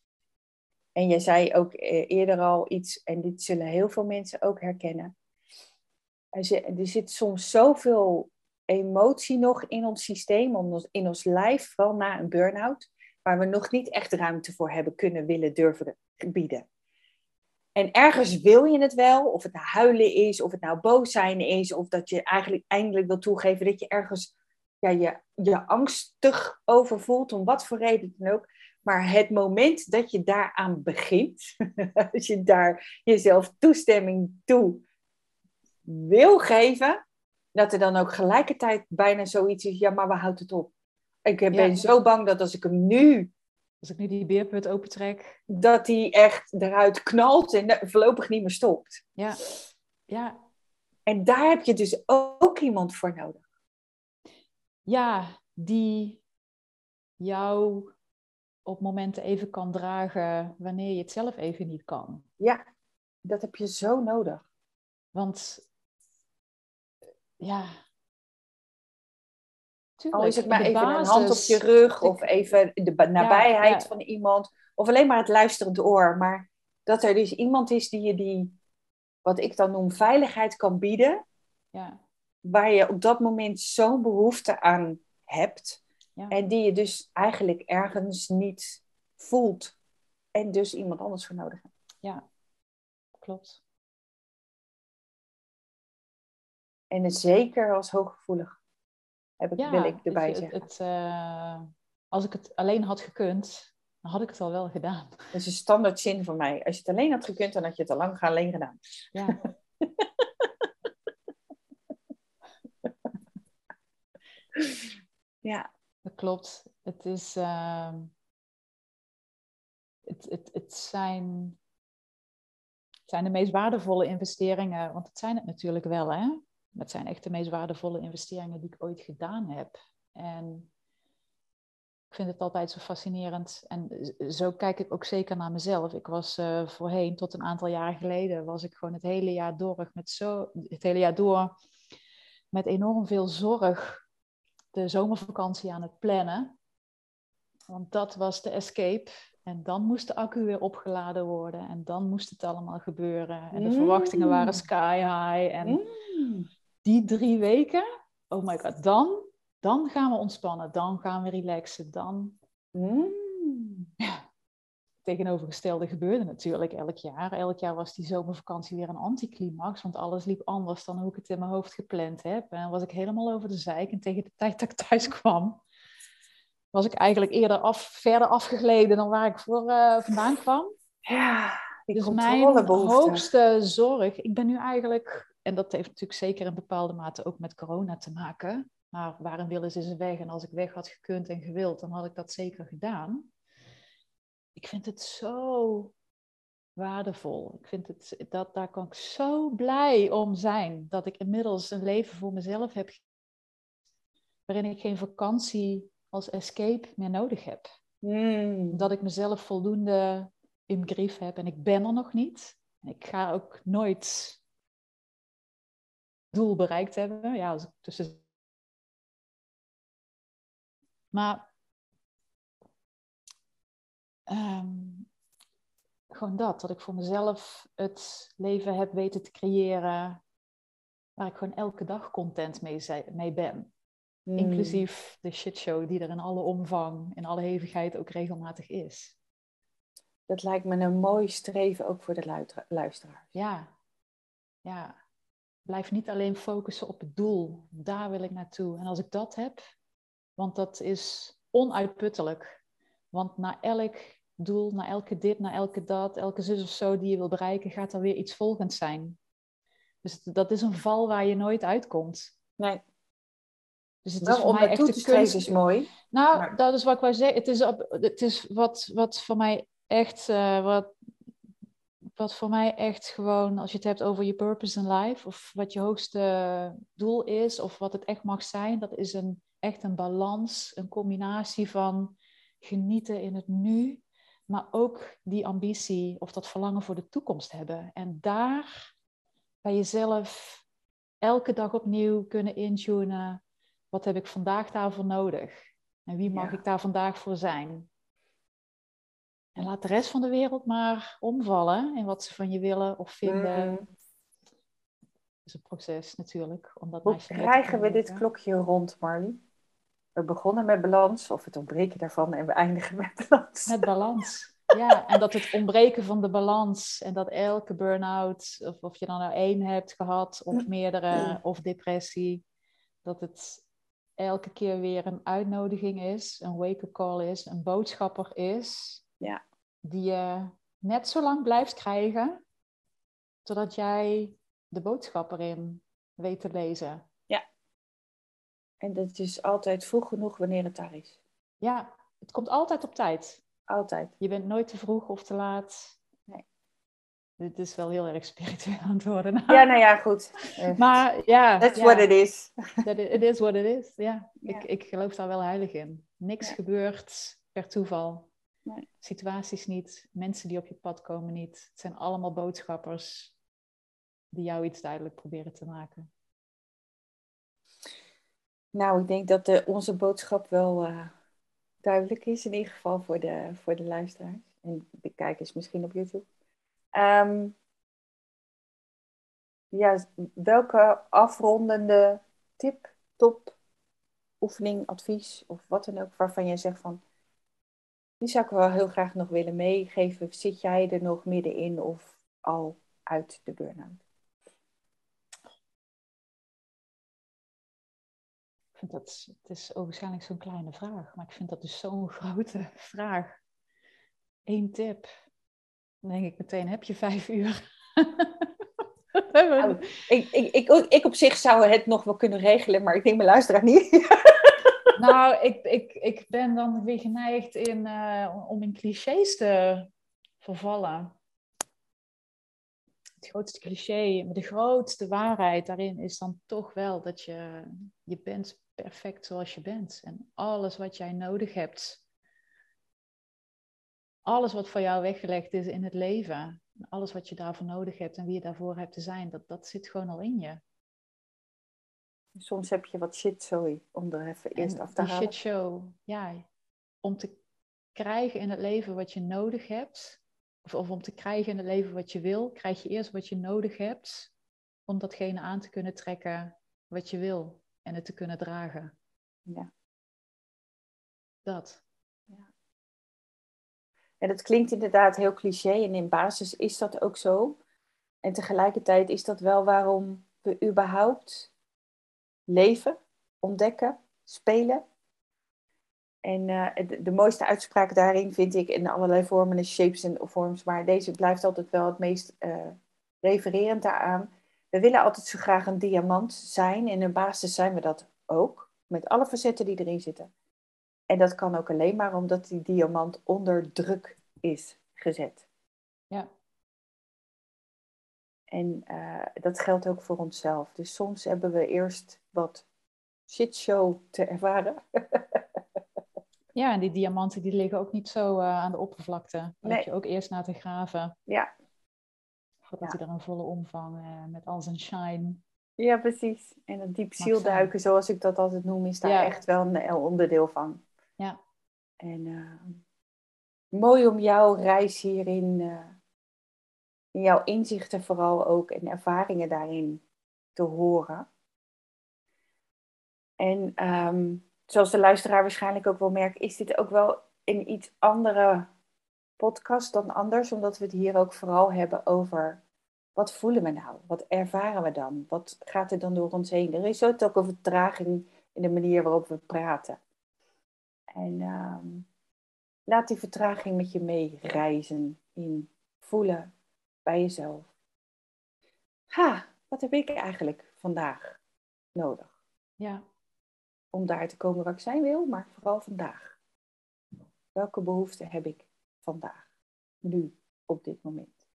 A: En jij zei ook eh, eerder al iets, en dit zullen heel veel mensen ook herkennen. Er zit soms zoveel emotie nog in ons systeem, in ons lijf, vooral na een burn-out, waar we nog niet echt ruimte voor hebben kunnen willen durven bieden. En ergens wil je het wel, of het nou huilen is, of het nou boos zijn is, of dat je eigenlijk eindelijk wil toegeven dat je ergens ja, je, je angstig over voelt, om wat voor reden dan ook. Maar het moment dat je daaraan begint, als je daar jezelf toestemming toe wil geven, dat er dan ook gelijkertijd bijna zoiets is, ja, maar we houden het op. Ik ben zo bang dat als ik hem nu
B: als ik nu die beerput opentrek.
A: Dat die echt eruit knalt en voorlopig niet meer stopt.
B: Ja. ja.
A: En daar heb je dus ook iemand voor nodig.
B: Ja, die jou op momenten even kan dragen wanneer je het zelf even niet kan.
A: Ja, dat heb je zo nodig.
B: Want ja,
A: Tuurlijk, Al is het maar even een hand op je rug of even de nabijheid van iemand. Of alleen maar het luisterend oor. Maar dat er dus iemand is die je die, wat ik dan noem, veiligheid kan bieden.
B: Ja.
A: Waar je op dat moment zo'n behoefte aan hebt. En die je dus eigenlijk ergens niet voelt. En dus iemand anders voor nodig hebt.
B: Ja, klopt.
A: En zeker als hooggevoelig heb ik, wil ik erbij
B: het,
A: zeggen.
B: Het, uh, als ik het alleen had gekund, dan had ik het al wel gedaan.
A: Dat is een standaard zin voor mij. Als je het alleen had gekund, dan had je het al lang alleen gedaan.
B: Ja.
A: ja.
B: Dat klopt. Het is... Uh, het, het, het zijn zijn de meest waardevolle investeringen, want het zijn het natuurlijk wel, hè? Het zijn echt de meest waardevolle investeringen die ik ooit gedaan heb. En ik vind het altijd zo fascinerend. En zo kijk ik ook zeker naar mezelf. Ik was uh, voorheen, tot een aantal jaren geleden, was ik gewoon het hele jaar door met zo, het hele jaar door met enorm veel zorg de zomervakantie aan het plannen. Want dat was de escape. En dan moest de accu weer opgeladen worden. En dan moest het allemaal gebeuren. En de verwachtingen waren mm. sky high. En mm die drie weken, oh my god, dan, dan gaan we ontspannen, dan gaan we relaxen, dan...
A: Mm.
B: Tegenovergestelde gebeurde natuurlijk elk jaar. Elk jaar was die zomervakantie weer een anticlimax, want alles liep anders dan hoe ik het in mijn hoofd gepland heb. En dan was ik helemaal over de zeik en tegen de tijd dat ik thuis kwam, was ik eigenlijk eerder af, verder afgegleden dan waar ik voor uh, vandaan kwam.
A: Ja, die
B: dus mijn hoogste zorg, ik ben nu eigenlijk en dat heeft natuurlijk zeker in bepaalde mate ook met corona te maken. Maar waar een wil is, is een weg. En als ik weg had gekund en gewild, dan had ik dat zeker gedaan. Ik vind het zo waardevol. Ik vind het, dat, daar kan ik zo blij om zijn. Dat ik inmiddels een leven voor mezelf heb. Waarin ik geen vakantie als escape meer nodig heb.
A: Hmm.
B: Dat ik mezelf voldoende in grief heb. En ik ben er nog niet. En ik ga ook nooit doel bereikt hebben. Ja, als ik tussen... Maar ehm, gewoon dat, dat ik voor mezelf het leven heb weten te creëren waar ik gewoon elke dag content mee, mee ben.
A: Hmm.
B: Inclusief de shitshow die er in alle omvang, in alle hevigheid ook regelmatig is.
A: Dat lijkt me een mooi streven ook voor de luisteraars.
B: Ja, ja. Blijf niet alleen focussen op het doel. Daar wil ik naartoe. En als ik dat heb, want dat is onuitputtelijk. Want na elk doel, na elke dit, na elke dat, elke zus of zo die je wil bereiken, gaat er weer iets volgends zijn. Dus dat is een val waar je nooit uitkomt.
A: Nee.
B: Dus het is voor
A: om
B: mij echt
A: te streven
B: kunst.
A: is mooi.
B: Nou,
A: Maar-
B: dat is wat ik wou zeggen. Het is, op- het is wat, wat voor mij echt, eh, wat, wat voor mij echt gewoon, als je het hebt over je purpose in life, of wat je hoogste doel is, of wat het echt mag zijn, dat is een, echt een balans, een combinatie van genieten in het nu, maar ook die ambitie of dat verlangen voor de toekomst hebben. En daar bij jezelf elke dag opnieuw kunnen intunen, wat heb ik vandaag daarvoor nodig? En wie mag
A: Ja.
B: ik daar vandaag voor zijn? En laat de rest van de wereld maar omvallen in wat ze van je willen of vinden.
A: Mm.
B: Het is een proces natuurlijk. Om dat
A: Hoe krijgen we dit klokje rond, Marlie? We begonnen met balans, of het ontbreken daarvan, en we eindigen met balans.
B: Met balans. Ja, en dat het ontbreken van de balans en dat elke burn-out, of, of je dan nou één hebt gehad, of meerdere, of depressie, dat het elke keer weer een uitnodiging is, een wake-up call is, een boodschapper is,
A: Ja.
B: die je net zo lang blijft krijgen, totdat jij de boodschap erin weet te lezen.
A: En dat is altijd vroeg genoeg wanneer het daar is.
B: Ja, het komt altijd op tijd.
A: Altijd.
B: Je bent nooit te vroeg of te laat.
A: Nee.
B: Dit is wel heel erg spiritueel aan het worden.
A: Ja, nou ja, goed.
B: Maar ja,
A: That's
B: ja,
A: what it is.
B: that it, it is what it is. Ja,
A: Ja.
B: Ik, ik geloof daar wel heilig in. Niks
A: Ja.
B: gebeurt per toeval.
A: Nee.
B: Situaties niet, mensen die op je pad komen niet. Het zijn allemaal boodschappers die jou iets duidelijk proberen te maken.
A: Nou, ik denk dat onze boodschap wel eh, duidelijk is, in ieder geval voor de, voor de luisteraars en de kijkers misschien op YouTube. Ehm, ja, welke afrondende tip, top, oefening, advies of wat dan ook, waarvan jij zegt van, die zou ik wel heel graag nog willen meegeven. Zit jij er nog middenin of al uit de burn-out?
B: Vind dat, het is waarschijnlijk zo'n kleine vraag, maar ik vind dat dus zo'n grote vraag. Eén tip. Dan denk ik meteen, heb je vijf uur?
A: Nou, ik, ik, ik, ik op zich zou het nog wel kunnen regelen, maar ik denk mijn luisteraar niet.
B: Nou, ik, ik, ik ben dan weer geneigd in, eh, om in clichés te vervallen. Het grootste cliché, de grootste waarheid daarin is dan toch wel dat je, je bent perfect zoals je bent. En alles wat jij nodig hebt, alles wat voor jou weggelegd is in het leven, alles wat je daarvoor nodig hebt en wie je daarvoor hebt te zijn, dat, dat zit gewoon al in je.
A: Soms heb je wat shit, sorry, om er even eerst af te halen.
B: shitshow, ja, om te krijgen in het leven wat je nodig hebt, of, of om te krijgen in het leven wat je wil, krijg je eerst wat je nodig hebt om datgene aan te kunnen trekken wat je wil en het te kunnen dragen.
A: Ja.
B: Dat.
A: En dat klinkt inderdaad heel cliché en in basis is dat ook zo. En tegelijkertijd is dat wel waarom we überhaupt leven, ontdekken, spelen. En eh, de, de mooiste uitspraak daarin vind ik in allerlei vormen en shapes en forms, maar deze blijft altijd wel het meest eh, refererend daaraan. We willen altijd zo graag een diamant zijn en in basis zijn we dat ook. met alle facetten die erin zitten. En dat kan ook alleen maar omdat die diamant onder druk is gezet.
B: Ja.
A: En uh, dat geldt ook voor onszelf. Dus soms hebben we eerst wat shitshow te ervaren.
B: ja, en die diamanten die liggen ook niet zo uh, aan de oppervlakte. Daar nee. heb je ook eerst naar te graven.
A: Ja.
B: Voordat hij er een volle omvang uh, met al zijn shine.
A: Ja, precies. En dat diep zielduiken, zoals ik dat altijd noem, is daar
B: Ja.
A: echt wel een onderdeel van.
B: Ja.
A: En eh, mooi om jouw reis hierin, eh, in jouw inzichten vooral ook en ervaringen daarin te horen. En ehm, zoals de luisteraar waarschijnlijk ook wel merkt, is dit ook wel een iets andere podcast dan anders, omdat we het hier ook vooral hebben over wat voelen we nou? Wat ervaren we dan? Wat gaat er dan door ons heen? Er is ook een vertraging in de manier waarop we praten. En ehm, laat die vertraging met je meereizen in voelen bij jezelf. Ha, wat heb ik eigenlijk vandaag nodig?
B: Ja.
A: Om daar te komen waar ik zijn wil, maar vooral vandaag. Welke behoeften heb ik vandaag? Nu, op dit moment.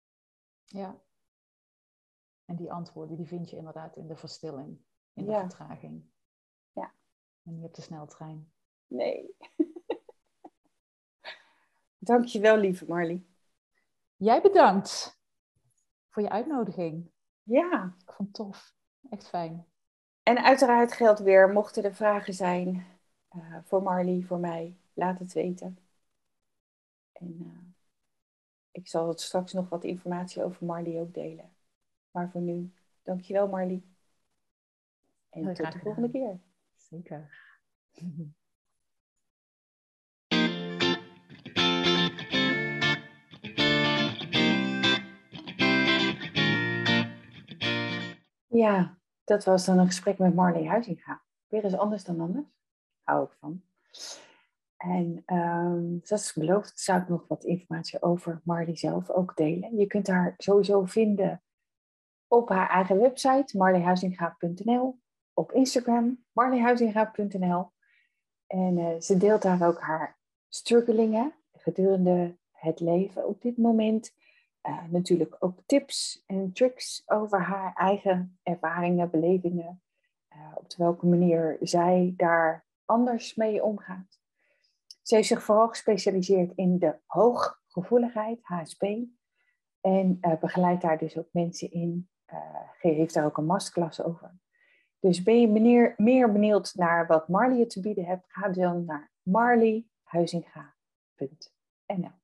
B: Ja. En die antwoorden die vind je inderdaad in de verstilling, in de
A: Ja.
B: vertraging.
A: Ja.
B: En niet op de sneltrein.
A: Nee. Dankjewel, lieve Marlie.
B: Jij bedankt voor je uitnodiging.
A: Ja,
B: Ik vond het tof. Echt fijn.
A: en uiteraard geldt weer, mochten er vragen zijn eh, voor Marlie, voor mij, laat het weten. En eh, ik zal het straks nog wat informatie over Marlie ook delen. Maar voor nu, dankjewel Marlie. En
B: Heel
A: tot de volgende keer.
B: Zeker.
A: Ja, dat was dan een gesprek met Marlie Huizinga. Weer eens anders dan anders. Hou ik van. En ehm, zoals beloofd zou ik nog wat informatie over Marlie zelf ook delen. Je kunt haar sowieso vinden op haar eigen website marliehuizinga.nl, op Instagram marliehuizinga.nl. En eh, ze deelt daar ook haar struggelingen gedurende het leven op dit moment. Eh, natuurlijk ook tips en tricks over haar eigen ervaringen, belevingen. eh, op welke manier zij daar anders mee omgaat. Ze heeft zich vooral gespecialiseerd in de hooggevoeligheid, HSP. En begeleidt daar dus ook mensen in. Eh, heeft daar ook een masterclass over. Dus ben je meneer, meer benieuwd naar wat Marley je te bieden hebt, ga dan naar marleyhuizinga.nl.